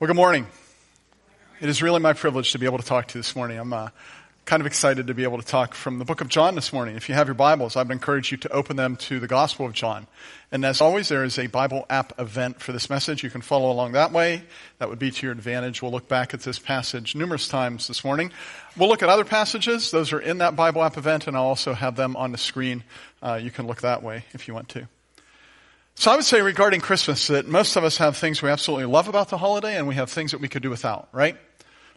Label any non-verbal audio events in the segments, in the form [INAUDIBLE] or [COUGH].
Well, good morning. It is really my privilege to be able to talk to you this morning. I'm uh, kind of excited to be able to talk from the book of John this morning. If you have your Bibles, I would encourage you to open them to the Gospel of John. And as always, there is a Bible app event for this message. You can follow along that way. That would be to your advantage. We'll look back at this passage numerous times this morning. We'll look at other passages. Those are in that Bible app event, and I'll also have them on the screen. Uh, you can look that way if you want to. So I would say regarding Christmas that most of us have things we absolutely love about the holiday and we have things that we could do without, right?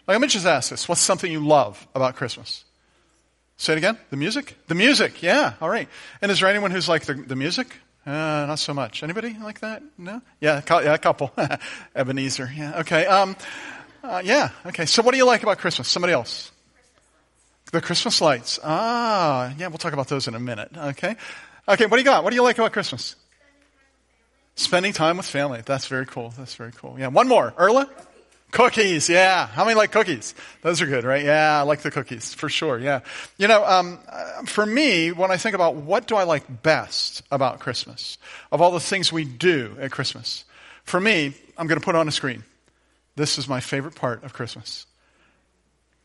Like, let me just ask this. What's something you love about Christmas? Say it again. The music? The music. Yeah. All right. And is there anyone who's like the, the music? Uh, not so much. Anybody like that? No? Yeah. yeah a couple. [LAUGHS] Ebenezer. Yeah. Okay. Um, uh, yeah. Okay. So what do you like about Christmas? Somebody else? The Christmas lights. Ah, yeah, we'll talk about those in a minute. Okay. Okay, what do you got? What do you like about Christmas? Spending time with family. That's very cool. That's very cool. Yeah. One more. Erla? Cookies. Yeah. How many like cookies? Those are good, right? Yeah. I like the cookies for sure. Yeah. You know, um, for me, when I think about what do I like best about Christmas, of all the things we do at Christmas, for me, I'm going to put on a screen. This is my favorite part of Christmas.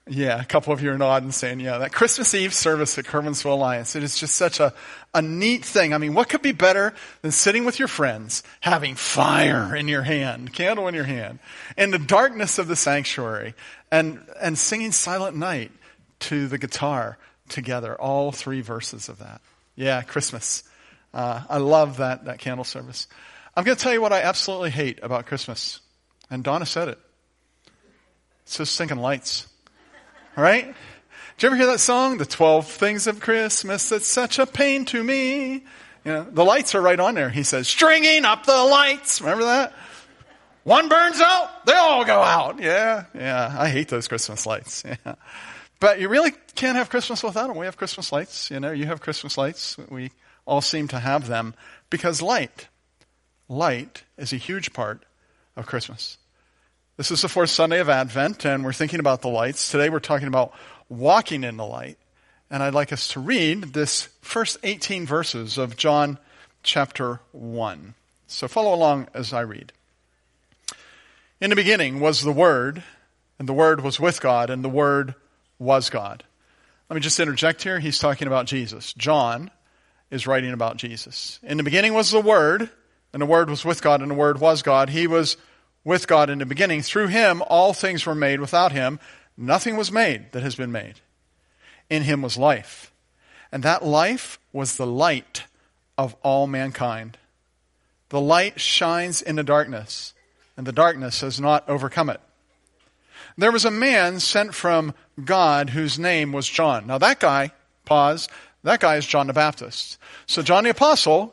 Yeah, a couple of you are nodding saying, yeah, that Christmas Eve service at Curwensville Alliance, it is just such a, a neat thing. I mean, what could be better than sitting with your friends, having fire in your hand, candle in your hand, in the darkness of the sanctuary, and, and singing Silent Night to the guitar together, all three verses of that. Yeah, Christmas. Uh, I love that, that candle service. I'm going to tell you what I absolutely hate about Christmas. And Donna said it. It's those stinking lights. Right? Did you ever hear that song? The 12 things of Christmas that's such a pain to me. You know, the lights are right on there. He says, stringing up the lights. Remember that? One burns out, they all go out. Yeah, yeah. I hate those Christmas lights. [LAUGHS] Yeah. But you really can't have Christmas without them. We have Christmas lights. You know, you have Christmas lights. We all seem to have them because light, light is a huge part of Christmas. This is the fourth Sunday of Advent, and we're thinking about the lights. Today we're talking about walking in the light. And I'd like us to read this first 18 verses of John chapter 1. So follow along as I read. In the beginning was the Word, and the Word was with God, and the Word was God. Let me just interject here. He's talking about Jesus. John is writing about Jesus. In the beginning was the Word, and the Word was with God, and the Word was God. He was with God in the beginning. Through him, all things were made. Without him, nothing was made that has been made. In him was life. And that life was the light of all mankind. The light shines in the darkness, and the darkness has not overcome it. There was a man sent from God whose name was John. Now that guy, pause, that guy is John the Baptist. So John the Apostle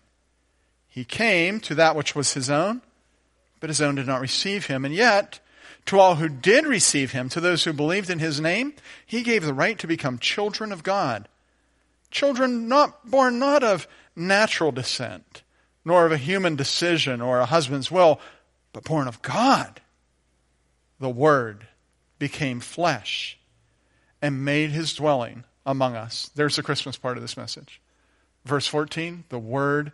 He came to that which was his own, but his own did not receive him. And yet, to all who did receive him, to those who believed in his name, he gave the right to become children of God. Children not born not of natural descent, nor of a human decision or a husband's will, but born of God. The Word became flesh and made his dwelling among us. There's the Christmas part of this message. Verse 14, the Word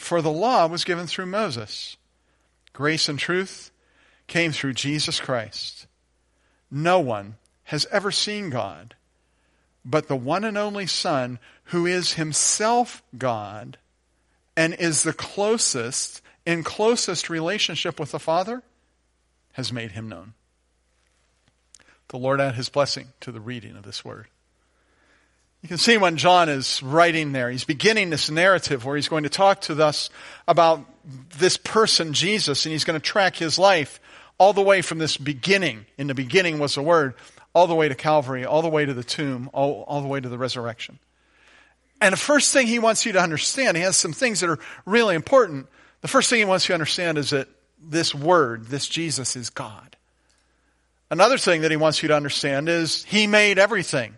For the law was given through Moses. Grace and truth came through Jesus Christ. No one has ever seen God, but the one and only Son, who is himself God and is the closest, in closest relationship with the Father, has made him known. The Lord add his blessing to the reading of this word. You can see when John is writing there, he's beginning this narrative where he's going to talk to us about this person, Jesus, and he's going to track his life all the way from this beginning. In the beginning was the Word, all the way to Calvary, all the way to the tomb, all, all the way to the resurrection. And the first thing he wants you to understand, he has some things that are really important. The first thing he wants you to understand is that this Word, this Jesus, is God. Another thing that he wants you to understand is he made everything.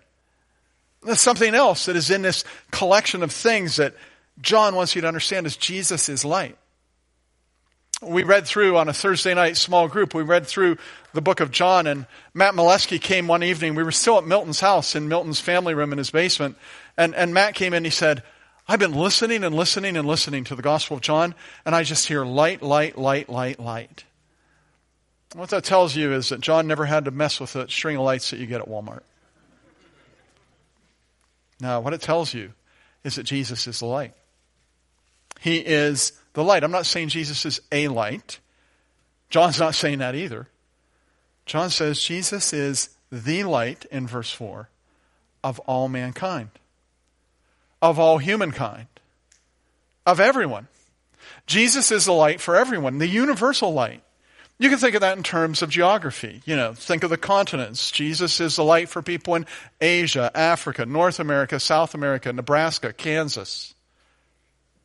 Something else that is in this collection of things that John wants you to understand is Jesus is light. We read through on a Thursday night small group, we read through the book of John, and Matt Molesky came one evening. We were still at Milton's house in Milton's family room in his basement, and, and Matt came in and he said, I've been listening and listening and listening to the Gospel of John, and I just hear light, light, light, light, light. What that tells you is that John never had to mess with a string of lights that you get at Walmart. Now, what it tells you is that Jesus is the light. He is the light. I'm not saying Jesus is a light. John's not saying that either. John says Jesus is the light in verse 4 of all mankind, of all humankind, of everyone. Jesus is the light for everyone, the universal light. You can think of that in terms of geography. You know, think of the continents. Jesus is the light for people in Asia, Africa, North America, South America, Nebraska, Kansas.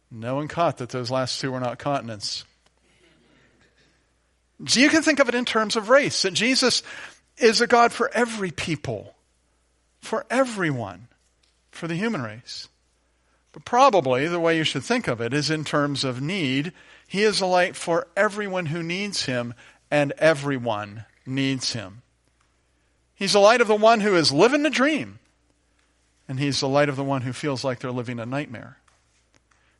No one caught that those last two were not continents. You can think of it in terms of race, that Jesus is a God for every people, for everyone, for the human race. But probably the way you should think of it is in terms of need. He is a light for everyone who needs him, and everyone needs him. He's the light of the one who is living the dream, and he's the light of the one who feels like they're living a nightmare.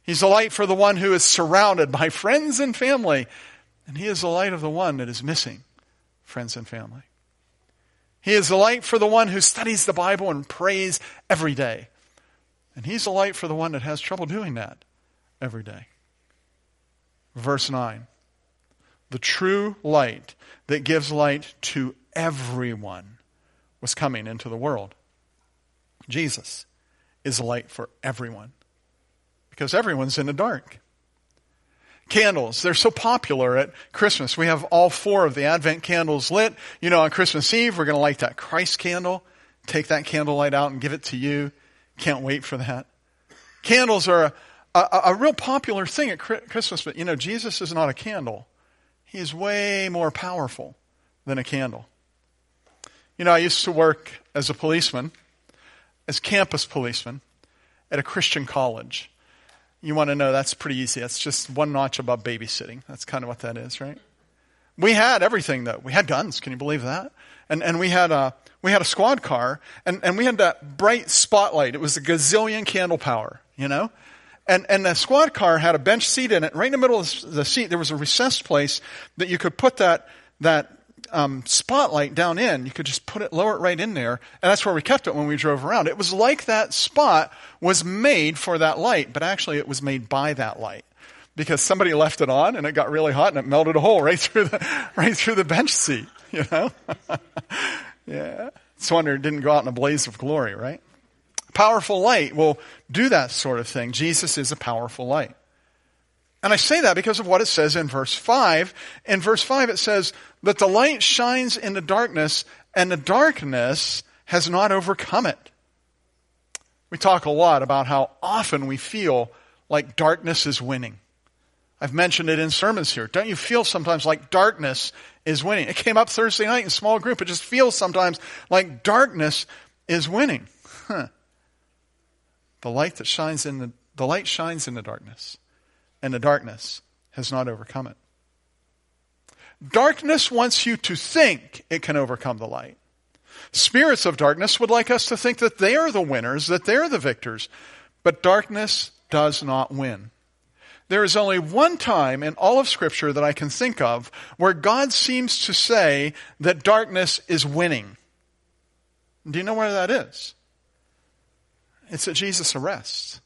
He's the light for the one who is surrounded by friends and family. And he is the light of the one that is missing friends and family. He is the light for the one who studies the Bible and prays every day. And he's the light for the one that has trouble doing that every day. Verse 9 The true light that gives light to everyone was coming into the world. Jesus is light for everyone because everyone's in the dark. Candles, they're so popular at Christmas. We have all four of the Advent candles lit. You know, on Christmas Eve, we're going to light that Christ candle. Take that candlelight out and give it to you. Can't wait for that. Candles are a, a, a real popular thing at Christmas, but you know, Jesus is not a candle. He is way more powerful than a candle. You know, I used to work as a policeman, as campus policeman at a Christian college you want to know that's pretty easy. That's just one notch above babysitting. That's kind of what that is, right? We had everything though. We had guns. Can you believe that? And and we had a we had a squad car and, and we had that bright spotlight. It was a gazillion candle power, you know? And and the squad car had a bench seat in it. Right in the middle of the seat there was a recessed place that you could put that that um, spotlight down in. You could just put it, lower it right in there, and that's where we kept it when we drove around. It was like that spot was made for that light, but actually it was made by that light because somebody left it on and it got really hot and it melted a hole [LAUGHS] right through the right through the bench seat. You know, [LAUGHS] yeah. It's wonder it didn't go out in a blaze of glory, right? Powerful light will do that sort of thing. Jesus is a powerful light. And I say that because of what it says in verse 5. In verse 5, it says that the light shines in the darkness, and the darkness has not overcome it. We talk a lot about how often we feel like darkness is winning. I've mentioned it in sermons here. Don't you feel sometimes like darkness is winning? It came up Thursday night in small group. It just feels sometimes like darkness is winning. Huh. The light that shines in the, the light shines in the darkness and the darkness has not overcome it. Darkness wants you to think it can overcome the light. Spirits of darkness would like us to think that they are the winners, that they're the victors. But darkness does not win. There is only one time in all of Scripture that I can think of where God seems to say that darkness is winning. Do you know where that is? It's at Jesus' arrest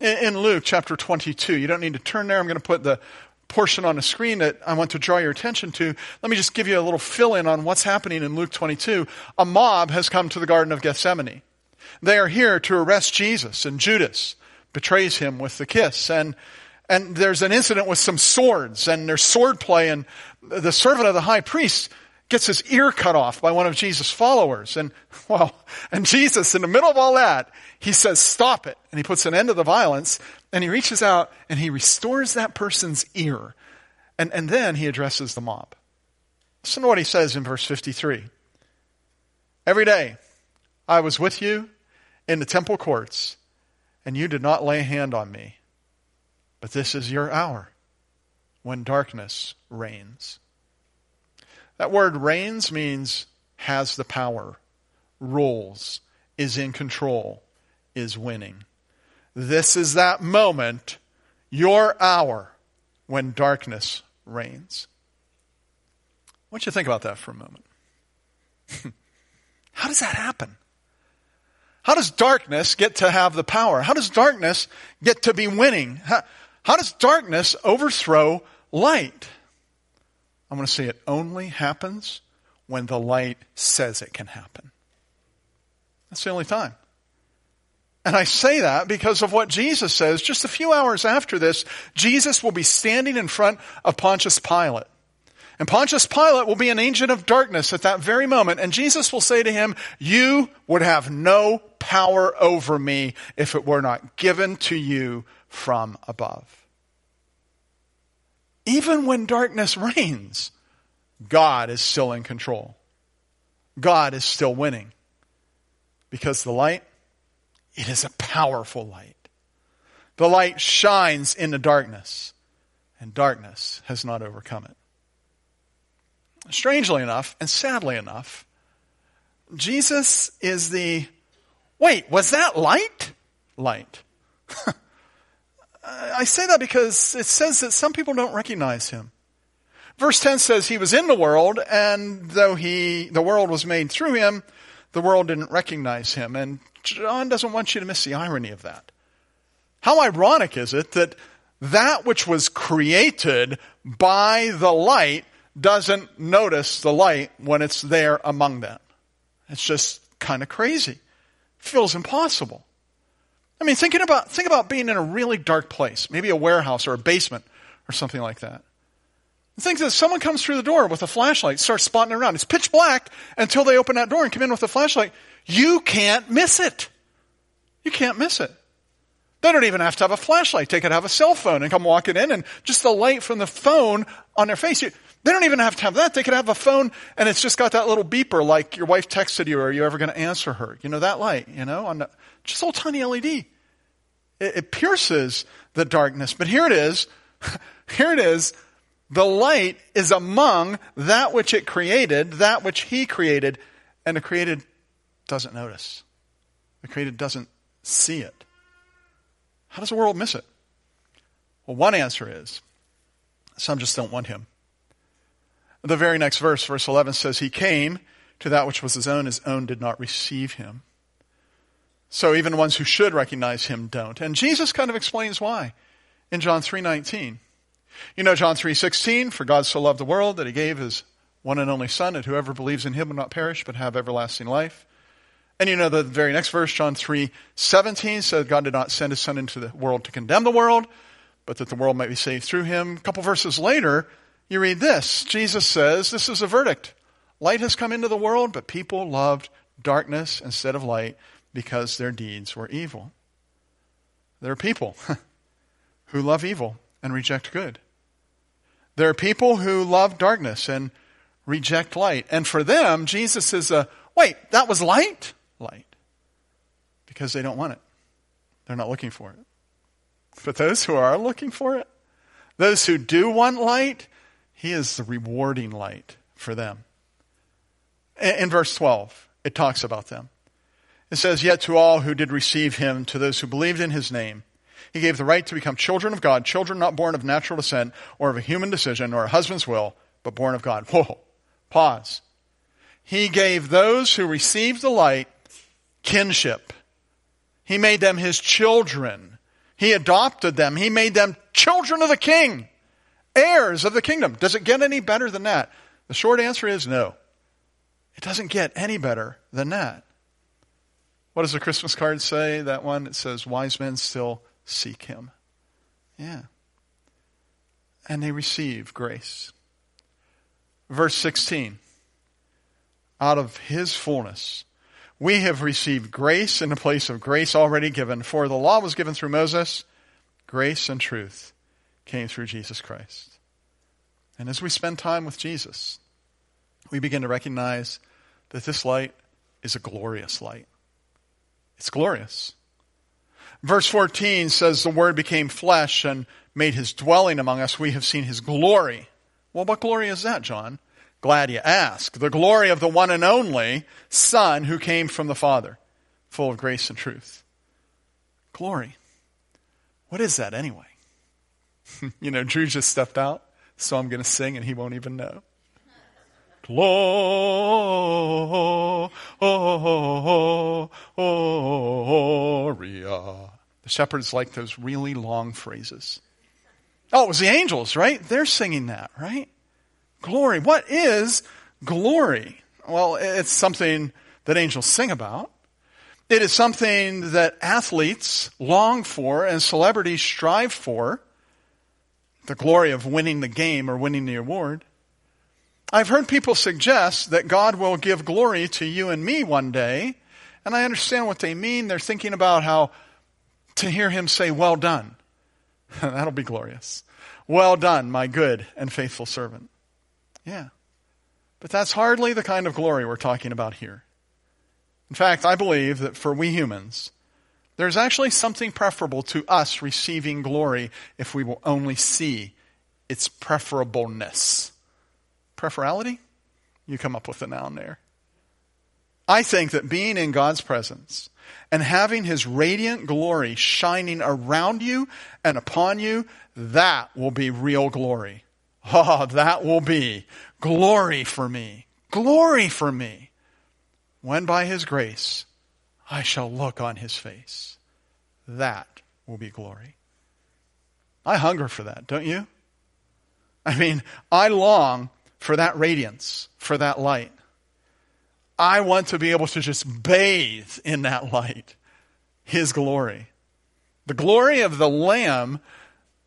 in Luke chapter 22. You don't need to turn there. I'm going to put the portion on the screen that I want to draw your attention to, let me just give you a little fill in on what's happening in Luke 22. A mob has come to the Garden of Gethsemane. They are here to arrest Jesus, and Judas betrays him with the kiss. And, and there's an incident with some swords, and there's sword play, and the servant of the high priest gets his ear cut off by one of Jesus' followers. And, well, and Jesus, in the middle of all that, he says, stop it. And he puts an end to the violence, and he reaches out and he restores that person's ear. And, and then he addresses the mob. Listen to what he says in verse 53. Every day I was with you in the temple courts, and you did not lay hand on me. But this is your hour when darkness reigns. That word reigns means has the power, rules, is in control, is winning. This is that moment, your hour, when darkness reigns. I want you to think about that for a moment. [LAUGHS] How does that happen? How does darkness get to have the power? How does darkness get to be winning? How, how does darkness overthrow light? I'm going to say it only happens when the light says it can happen. That's the only time. And I say that because of what Jesus says. Just a few hours after this, Jesus will be standing in front of Pontius Pilate. And Pontius Pilate will be an agent of darkness at that very moment. And Jesus will say to him, You would have no power over me if it were not given to you from above. Even when darkness [LAUGHS] reigns, God is still in control. God is still winning. Because the light, it is a powerful light. The light shines in the darkness, and darkness has not overcome it. Strangely enough, and sadly enough, Jesus is the, wait, was that light? Light. [LAUGHS] I say that because it says that some people don't recognize him. Verse 10 says he was in the world, and though he, the world was made through him, the world didn't recognize him. And John doesn't want you to miss the irony of that. How ironic is it that that which was created by the light doesn't notice the light when it's there among them? It's just kind of crazy. Feels impossible. I mean, thinking about, think about being in a really dark place, maybe a warehouse or a basement or something like that. Think that someone comes through the door with a flashlight, starts spotting around. It's pitch black until they open that door and come in with a flashlight. You can't miss it. You can't miss it. They don't even have to have a flashlight. They could have a cell phone and come walking in and just the light from the phone on their face. They don't even have to have that. They could have a phone and it's just got that little beeper like your wife texted you or are you ever going to answer her? You know, that light, you know, on the, just a little tiny LED. It, it pierces the darkness. But here it is. [LAUGHS] here it is. The light is among that which it created, that which he created, and the created doesn't notice. The created doesn't see it. How does the world miss it? Well, one answer is some just don't want him. The very next verse, verse 11, says, He came to that which was his own, his own did not receive him. So even ones who should recognize him don't. And Jesus kind of explains why in John 3:19. You know John 3:16, for God so loved the world that he gave his one and only son that whoever believes in him will not perish but have everlasting life. And you know the very next verse, John 3:17 said God did not send his son into the world to condemn the world, but that the world might be saved through him. A couple verses later, you read this. Jesus says, this is a verdict. Light has come into the world, but people loved darkness instead of light because their deeds were evil. There are people [LAUGHS] who love evil and reject good. There are people who love darkness and reject light. And for them, Jesus is a, wait, that was light? Light. Because they don't want it. They're not looking for it. But those who are looking for it, those who do want light, he is the rewarding light for them. In verse 12, it talks about them. It says, Yet to all who did receive him, to those who believed in his name, he gave the right to become children of God, children not born of natural descent or of a human decision or a husband's will, but born of God. [LAUGHS] Whoa. Pause. He gave those who received the light kinship. He made them his children. He adopted them. He made them children of the king. Heirs of the kingdom. Does it get any better than that? The short answer is no. It doesn't get any better than that. What does the Christmas card say? That one, it says, Wise men still seek him. Yeah. And they receive grace. Verse 16 Out of his fullness, we have received grace in the place of grace already given. For the law was given through Moses, grace and truth came through Jesus Christ. And as we spend time with Jesus, we begin to recognize that this light is a glorious light. It's glorious. Verse 14 says, The Word became flesh and made his dwelling among us. We have seen his glory. Well, what glory is that, John? Glad you ask. The glory of the one and only Son who came from the Father, full of grace and truth. Glory. What is that anyway? [LAUGHS] you know, Drew just stepped out, so I'm going to sing and he won't even know. Gloria. The shepherds like those really long phrases. Oh, it was the angels, right? They're singing that, right? Glory. What is glory? Well, it's something that angels sing about. It is something that athletes long for and celebrities strive for. The glory of winning the game or winning the award. I've heard people suggest that God will give glory to you and me one day, and I understand what they mean. They're thinking about how to hear Him say, Well done. [LAUGHS] That'll be glorious. Well done, my good and faithful servant. Yeah. But that's hardly the kind of glory we're talking about here. In fact, I believe that for we humans, there's actually something preferable to us receiving glory if we will only see its preferableness. Preferality? You come up with a noun there. I think that being in God's presence and having his radiant glory shining around you and upon you, that will be real glory. Oh, that will be glory for me. Glory for me. When by his grace I shall look on his face. That will be glory. I hunger for that, don't you? I mean, I long for that radiance, for that light. I want to be able to just bathe in that light, His glory. The glory of the Lamb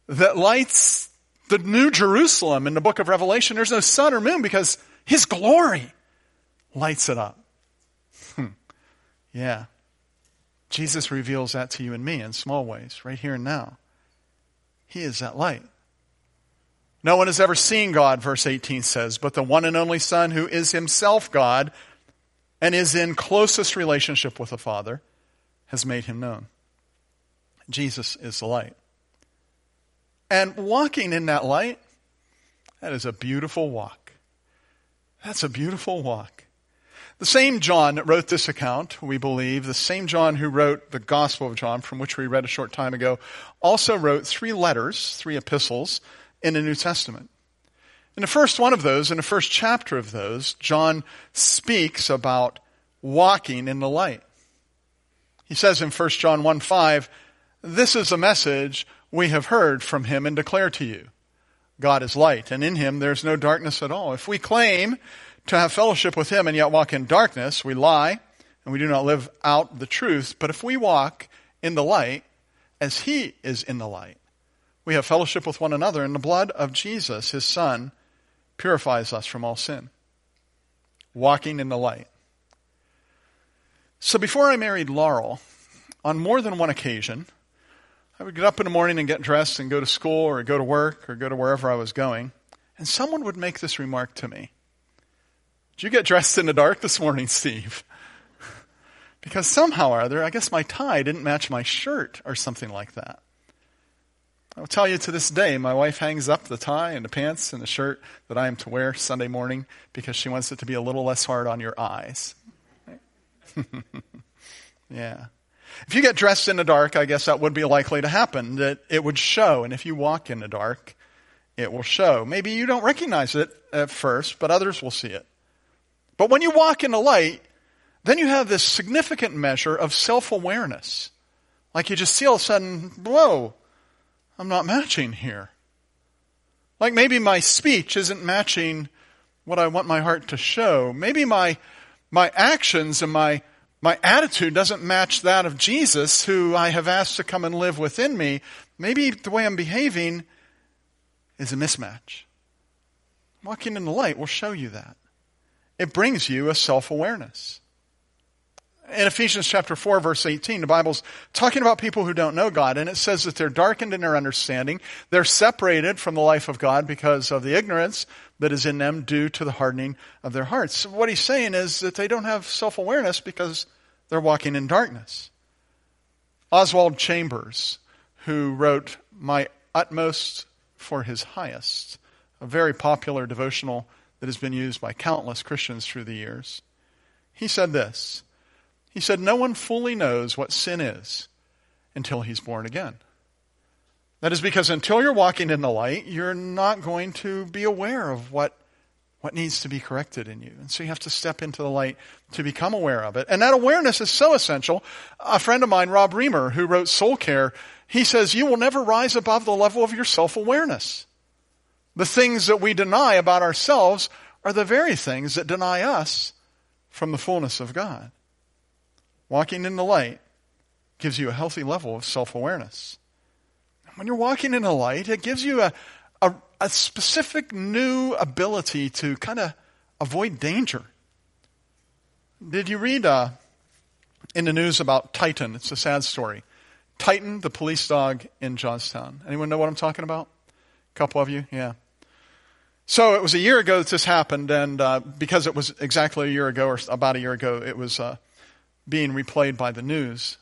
that lights the New Jerusalem in the book of Revelation. There's no sun or moon because His glory lights it up. Hmm. yeah. Jesus reveals that to you and me in small ways, right here and now. He is that light. No one has ever seen God, verse 18 says, but the one and only Son who is himself God and is in closest relationship with the Father has made him known. Jesus is the light. And walking in that light, that is a beautiful walk. That's a beautiful walk. The same John that wrote this account, we believe, the same John who wrote the Gospel of John, from which we read a short time ago, also wrote three letters, three epistles in the New Testament. In the first one of those, in the first chapter of those, John speaks about walking in the light. He says in 1 John 1 5, This is a message we have heard from him and declare to you. God is light, and in him there is no darkness at all. If we claim to have fellowship with him and yet walk in darkness, we lie and we do not live out the truth. But if we walk in the light as he is in the light, we have fellowship with one another, and the blood of Jesus, his Son, purifies us from all sin. Walking in the light. So before I married Laurel, on more than one occasion, I would get up in the morning and get dressed and go to school or go to work or go to wherever I was going, and someone would make this remark to me. Did you get dressed in the dark this morning, Steve? [LAUGHS] because somehow or other, I guess my tie didn't match my shirt or something like that. I'll tell you to this day, my wife hangs up the tie and the pants and the shirt that I am to wear Sunday morning because she wants it to be a little less hard on your eyes. [LAUGHS] yeah. If you get dressed in the dark, I guess that would be likely to happen, that it would show. And if you walk in the dark, it will show. Maybe you don't recognize it at first, but others will see it. But when you walk in the light, then you have this significant measure of self awareness. Like you just see all of a sudden, whoa, I'm not matching here. Like maybe my speech isn't matching what I want my heart to show. Maybe my, my actions and my, my attitude doesn't match that of Jesus, who I have asked to come and live within me. Maybe the way I'm behaving is a mismatch. Walking in the light will show you that. It brings you a self awareness. In Ephesians chapter 4 verse 18, the Bible's talking about people who don't know God, and it says that they're darkened in their understanding. They're separated from the life of God because of the ignorance that is in them due to the hardening of their hearts. What he's saying is that they don't have self-awareness because they're walking in darkness. Oswald Chambers, who wrote My Utmost for His Highest, a very popular devotional that has been used by countless Christians through the years, he said this, he said, No one fully knows what sin is until he's born again. That is because until you're walking in the light, you're not going to be aware of what, what needs to be corrected in you. And so you have to step into the light to become aware of it. And that awareness is so essential. A friend of mine, Rob Reimer, who wrote Soul Care, he says, You will never rise above the level of your self awareness. The things that we deny about ourselves are the very things that deny us from the fullness of God. Walking in the light gives you a healthy level of self awareness. When you're walking in the light, it gives you a, a, a specific new ability to kind of avoid danger. Did you read uh, in the news about Titan? It's a sad story. Titan, the police dog in Johnstown. Anyone know what I'm talking about? A couple of you? Yeah. So it was a year ago that this happened, and uh, because it was exactly a year ago, or about a year ago, it was uh, being replayed by the news.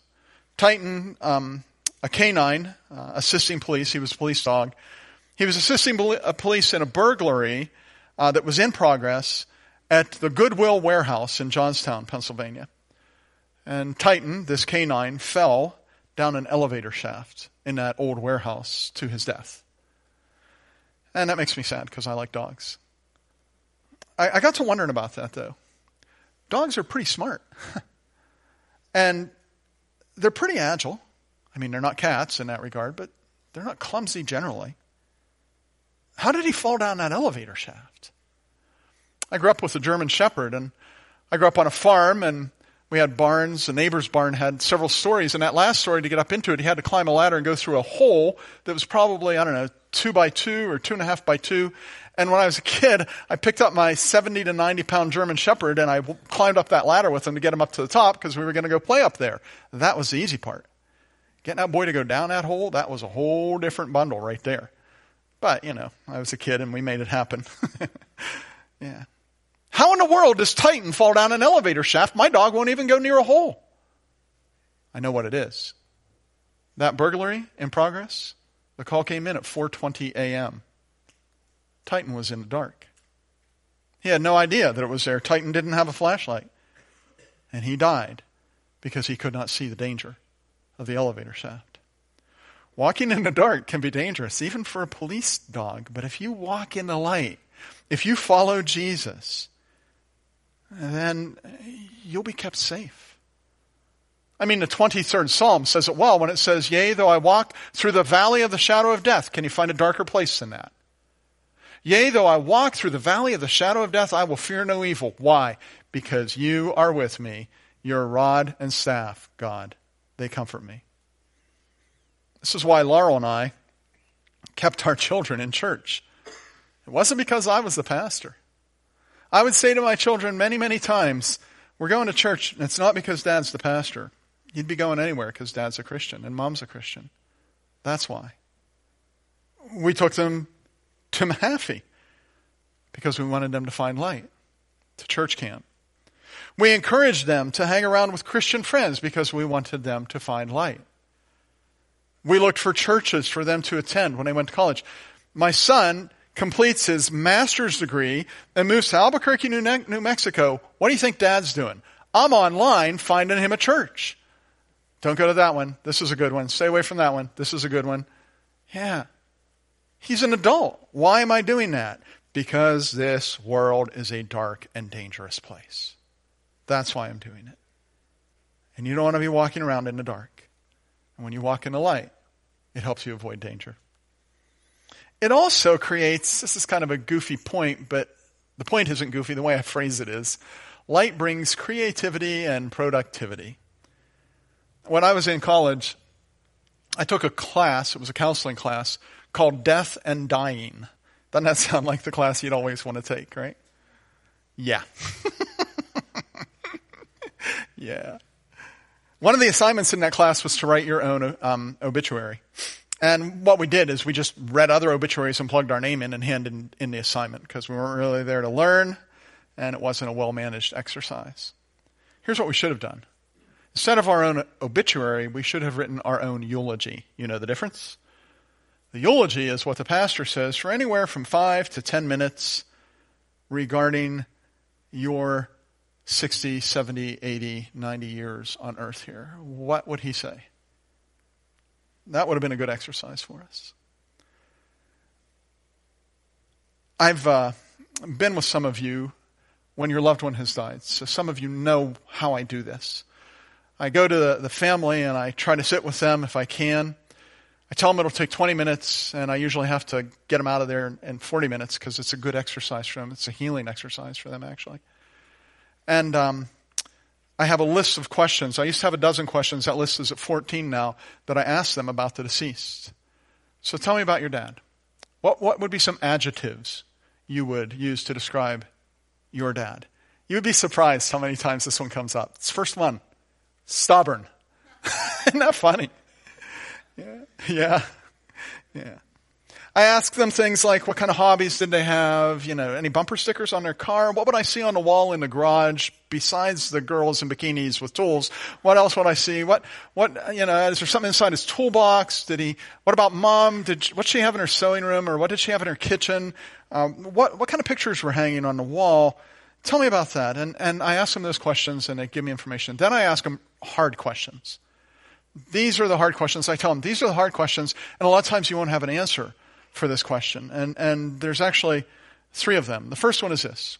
Titan, um, a canine, uh, assisting police, he was a police dog. He was assisting police in a burglary uh, that was in progress at the Goodwill warehouse in Johnstown, Pennsylvania. And Titan, this canine, fell down an elevator shaft in that old warehouse to his death. And that makes me sad because I like dogs. I, I got to wondering about that though. Dogs are pretty smart. [LAUGHS] And they're pretty agile. I mean, they're not cats in that regard, but they're not clumsy generally. How did he fall down that elevator shaft? I grew up with a German Shepherd, and I grew up on a farm, and we had barns. The neighbor's barn had several stories, and that last story, to get up into it, he had to climb a ladder and go through a hole that was probably, I don't know, two by two or two and a half by two, and when I was a kid, I picked up my 70 to 90 pound German Shepherd and I climbed up that ladder with him to get him up to the top because we were going to go play up there. That was the easy part. Getting that boy to go down that hole, that was a whole different bundle right there. But, you know, I was a kid and we made it happen. [LAUGHS] yeah. How in the world does Titan fall down an elevator shaft? My dog won't even go near a hole. I know what it is. That burglary in progress, the call came in at 4:20 a.m. Titan was in the dark. He had no idea that it was there. Titan didn't have a flashlight. And he died because he could not see the danger of the elevator shaft. Walking in the dark can be dangerous, even for a police dog. But if you walk in the light, if you follow Jesus, then you'll be kept safe. I mean, the 23rd Psalm says it well when it says, Yea, though I walk through the valley of the shadow of death. Can you find a darker place than that? Yea, though I walk through the valley of the shadow of death, I will fear no evil. Why? Because you are with me. Your rod and staff, God, they comfort me. This is why Laurel and I kept our children in church. It wasn't because I was the pastor. I would say to my children many, many times, we're going to church, and it's not because dad's the pastor. You'd be going anywhere because dad's a Christian and mom's a Christian. That's why. We took them to Mahaffey because we wanted them to find light, to church camp. We encouraged them to hang around with Christian friends because we wanted them to find light. We looked for churches for them to attend when they went to college. My son completes his master's degree and moves to Albuquerque, New, Mexico. What do you think dad's doing? I'm online finding him a church. Don't go to that one. This is a good one. Stay away from that one. This is a good one. Yeah. He's an adult. Why am I doing that? Because this world is a dark and dangerous place. That's why I'm doing it. And you don't want to be walking around in the dark. And when you walk in the light, it helps you avoid danger. it also creates this is kind of a goofy point, but the point isn't goofy. The way I phrase it is light brings creativity and productivity. When I was in college, I took a class, it was a counseling class, called Death and Dying. Doesn't that sound like the class you'd always want to take, right? Yeah. [LAUGHS] yeah. One of the assignments in that class was to write your own um, obituary. And what we did is we just read other obituaries and plugged our name in and handed in, in the assignment because we weren't really there to learn and it wasn't a well managed exercise. Here's what we should have done. Instead of our own obituary, we should have written our own eulogy. You know the difference? The eulogy is what the pastor says for anywhere from five to ten minutes regarding your 60, 70, 80, 90 years on earth here. What would he say? That would have been a good exercise for us. I've uh, been with some of you when your loved one has died. So some of you know how I do this. I go to the, the family and I try to sit with them if I can. I tell them it'll take 20 minutes, and I usually have to get them out of there in, in 40 minutes because it's a good exercise for them. It's a healing exercise for them, actually. And um, I have a list of questions. I used to have a dozen questions. That list is at 14 now that I ask them about the deceased. So tell me about your dad. What, what would be some adjectives you would use to describe your dad? You would be surprised how many times this one comes up. It's first one stubborn. [LAUGHS] Isn't that funny? Yeah. [LAUGHS] Yeah. Yeah. I ask them things like, what kind of hobbies did they have? You know, any bumper stickers on their car? What would I see on the wall in the garage besides the girls in bikinis with tools? What else would I see? What, what, you know, is there something inside his toolbox? Did he, what about mom? Did, what she have in her sewing room or what did she have in her kitchen? Um, what, what kind of pictures were hanging on the wall? Tell me about that. And, and I ask them those questions and they give me information. Then I ask them hard questions. These are the hard questions. I tell them, these are the hard questions. And a lot of times you won't have an answer for this question. And, and there's actually three of them. The first one is this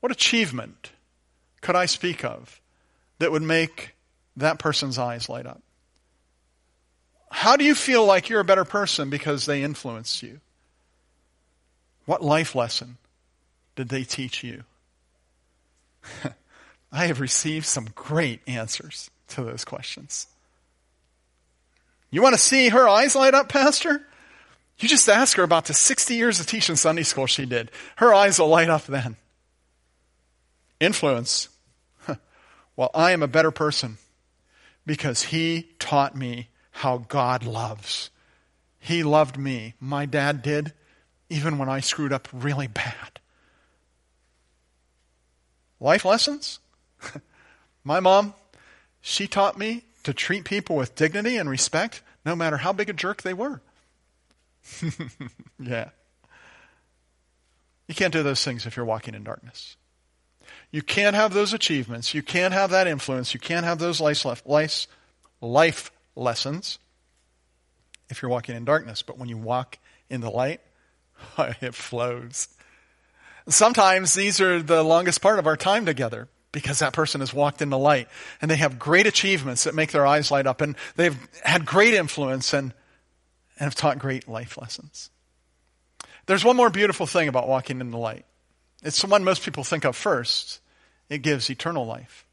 What achievement could I speak of that would make that person's eyes light up? How do you feel like you're a better person because they influenced you? What life lesson did they teach you? [LAUGHS] I have received some great answers to those questions. You want to see her eyes light up, Pastor? You just ask her about the 60 years of teaching Sunday school she did. Her eyes will light up then. Influence. Well, I am a better person because he taught me how God loves. He loved me. My dad did, even when I screwed up really bad. Life lessons? [LAUGHS] My mom, she taught me to treat people with dignity and respect, no matter how big a jerk they were. [LAUGHS] yeah. You can't do those things if you're walking in darkness. You can't have those achievements. You can't have that influence. You can't have those life, life, life lessons if you're walking in darkness. But when you walk in the light, [LAUGHS] it flows. Sometimes these are the longest part of our time together because that person has walked in the light and they have great achievements that make their eyes light up and they've had great influence and and have taught great life lessons. There's one more beautiful thing about walking in the light. It's the one most people think of first. It gives eternal life.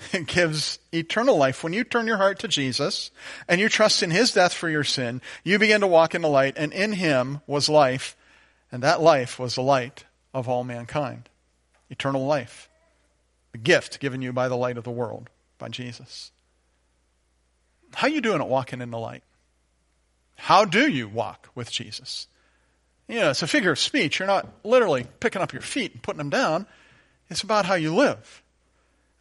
[LAUGHS] It gives eternal life. When you turn your heart to Jesus and you trust in His death for your sin, you begin to walk in the light, and in Him was life, and that life was the light of all mankind. Eternal life. Gift given you by the light of the world, by Jesus. How you doing at walking in the light? How do you walk with Jesus? You know, it's a figure of speech. You're not literally picking up your feet and putting them down. It's about how you live.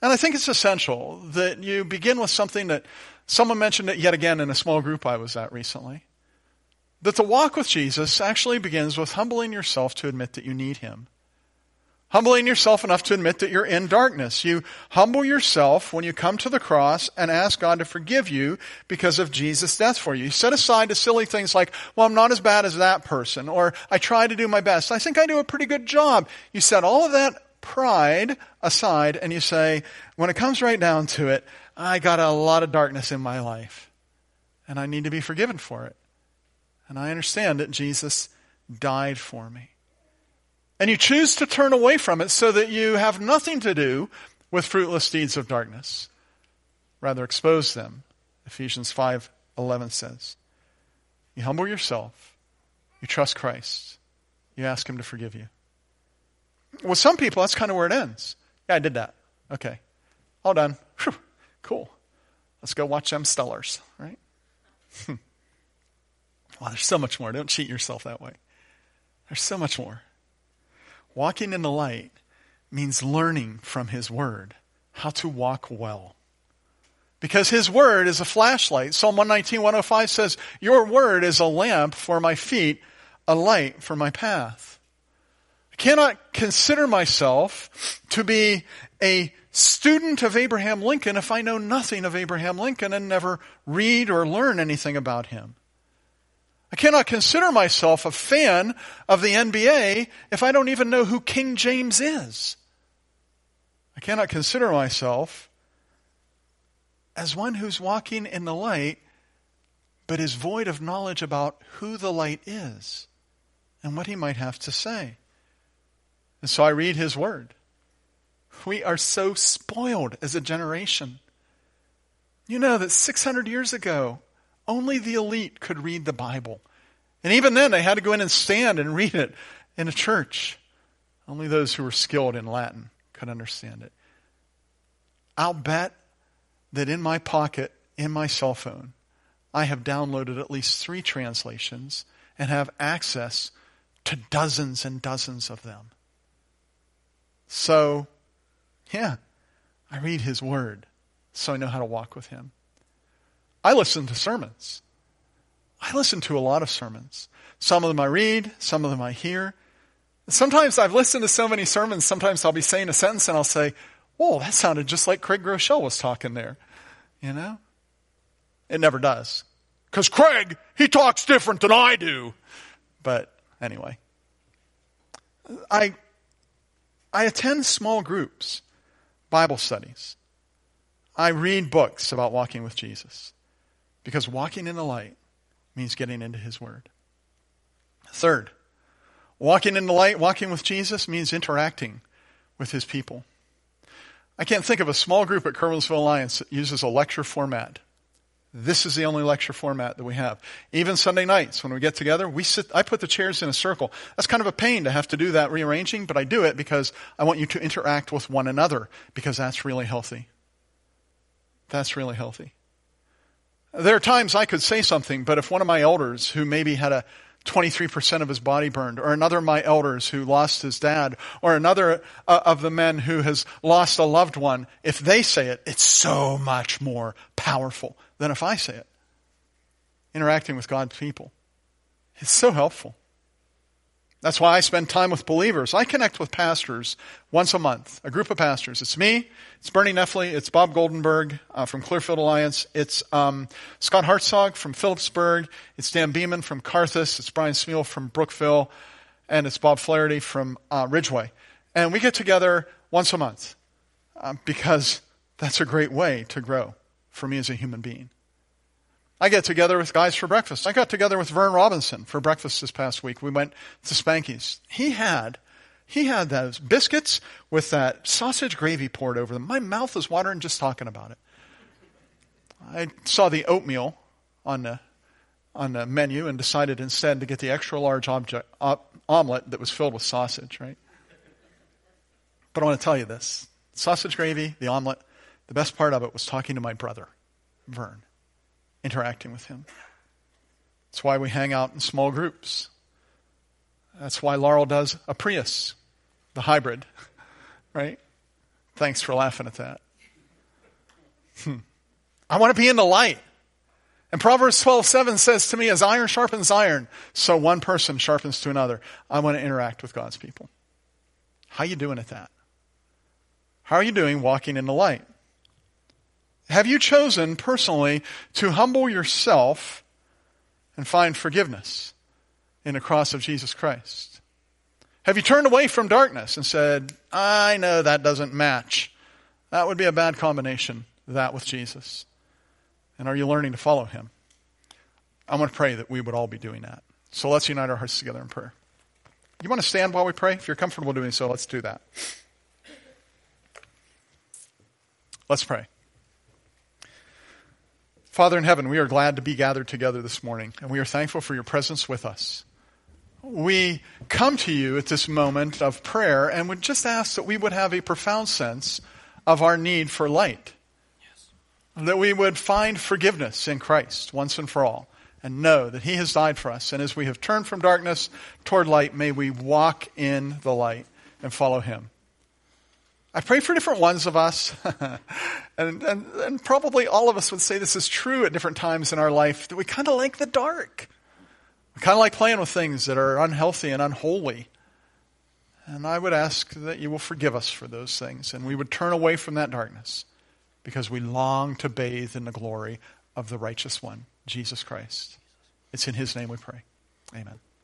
And I think it's essential that you begin with something that someone mentioned it yet again in a small group I was at recently. That the walk with Jesus actually begins with humbling yourself to admit that you need Him. Humbling yourself enough to admit that you're in darkness. You humble yourself when you come to the cross and ask God to forgive you because of Jesus' death for you. You set aside the silly things like, well, I'm not as bad as that person, or I try to do my best. I think I do a pretty good job. You set all of that pride aside and you say, when it comes right down to it, I got a lot of darkness in my life and I need to be forgiven for it. And I understand that Jesus died for me. And you choose to turn away from it so that you have nothing to do with fruitless deeds of darkness. Rather expose them. Ephesians 5:11 says. You humble yourself. You trust Christ. You ask him to forgive you. With some people, that's kind of where it ends. Yeah, I did that. Okay. All done. Whew. Cool. Let's go watch them Steelers, right? [LAUGHS] well, there's so much more. Don't cheat yourself that way. There's so much more. Walking in the light means learning from His Word how to walk well. Because His Word is a flashlight. Psalm 119, 105 says, Your Word is a lamp for my feet, a light for my path. I cannot consider myself to be a student of Abraham Lincoln if I know nothing of Abraham Lincoln and never read or learn anything about him. I cannot consider myself a fan of the NBA if I don't even know who King James is. I cannot consider myself as one who's walking in the light but is void of knowledge about who the light is and what he might have to say. And so I read his word. We are so spoiled as a generation. You know that 600 years ago, only the elite could read the Bible. And even then, they had to go in and stand and read it in a church. Only those who were skilled in Latin could understand it. I'll bet that in my pocket, in my cell phone, I have downloaded at least three translations and have access to dozens and dozens of them. So, yeah, I read his word so I know how to walk with him. I listen to sermons. I listen to a lot of sermons. Some of them I read, some of them I hear. Sometimes I've listened to so many sermons, sometimes I'll be saying a sentence and I'll say, Whoa, that sounded just like Craig Groeschel was talking there. You know? It never does. Because Craig, he talks different than I do. But anyway. I I attend small groups, Bible studies. I read books about walking with Jesus. Because walking in the light means getting into His Word. Third, walking in the light, walking with Jesus means interacting with His people. I can't think of a small group at Curwensville Alliance that uses a lecture format. This is the only lecture format that we have. Even Sunday nights when we get together, we sit, I put the chairs in a circle. That's kind of a pain to have to do that rearranging, but I do it because I want you to interact with one another because that's really healthy. That's really healthy. There are times I could say something, but if one of my elders who maybe had a 23% of his body burned, or another of my elders who lost his dad, or another uh, of the men who has lost a loved one, if they say it, it's so much more powerful than if I say it. Interacting with God's people. It's so helpful. That's why I spend time with believers. I connect with pastors once a month, a group of pastors. It's me, it's Bernie Neffley, it's Bob Goldenberg uh, from Clearfield Alliance, it's um, Scott Hartzog from Phillipsburg, it's Dan Beeman from Karthaus, it's Brian Smeal from Brookville, and it's Bob Flaherty from uh, Ridgeway. And we get together once a month uh, because that's a great way to grow for me as a human being. I get together with guys for breakfast. I got together with Vern Robinson for breakfast this past week. We went to Spanky's. He had, he had those biscuits with that sausage gravy poured over them. My mouth is watering just talking about it. I saw the oatmeal on the, on the menu and decided instead to get the extra large object, omelet that was filled with sausage, right? But I want to tell you this. Sausage gravy, the omelet, the best part of it was talking to my brother, Vern interacting with Him. That's why we hang out in small groups. That's why Laurel does a Prius, the hybrid, [LAUGHS] right? Thanks for laughing at that. Hmm. I want to be in the light. And Proverbs 12, 7 says to me, as iron sharpens iron, so one person sharpens to another. I want to interact with God's people. How are you doing at that? How are you doing walking in the light? Have you chosen personally to humble yourself and find forgiveness in the cross of Jesus Christ? Have you turned away from darkness and said, I know that doesn't match? That would be a bad combination, that with Jesus. And are you learning to follow him? I want to pray that we would all be doing that. So let's unite our hearts together in prayer. You want to stand while we pray? If you're comfortable doing so, let's do that. Let's pray. Father in heaven, we are glad to be gathered together this morning, and we are thankful for your presence with us. We come to you at this moment of prayer and would just ask that we would have a profound sense of our need for light. Yes. That we would find forgiveness in Christ once and for all and know that He has died for us. And as we have turned from darkness toward light, may we walk in the light and follow Him. I pray for different ones of us, [LAUGHS] and, and, and, probably all of us would say this is true at different times in our life, that we kind of like the dark. We kind of like playing with things that are unhealthy and unholy. And I would ask that you will forgive us for those things, and we would turn away from that darkness because we long to bathe in the glory of the righteous one, Jesus Christ. It's in his name we pray. Amen.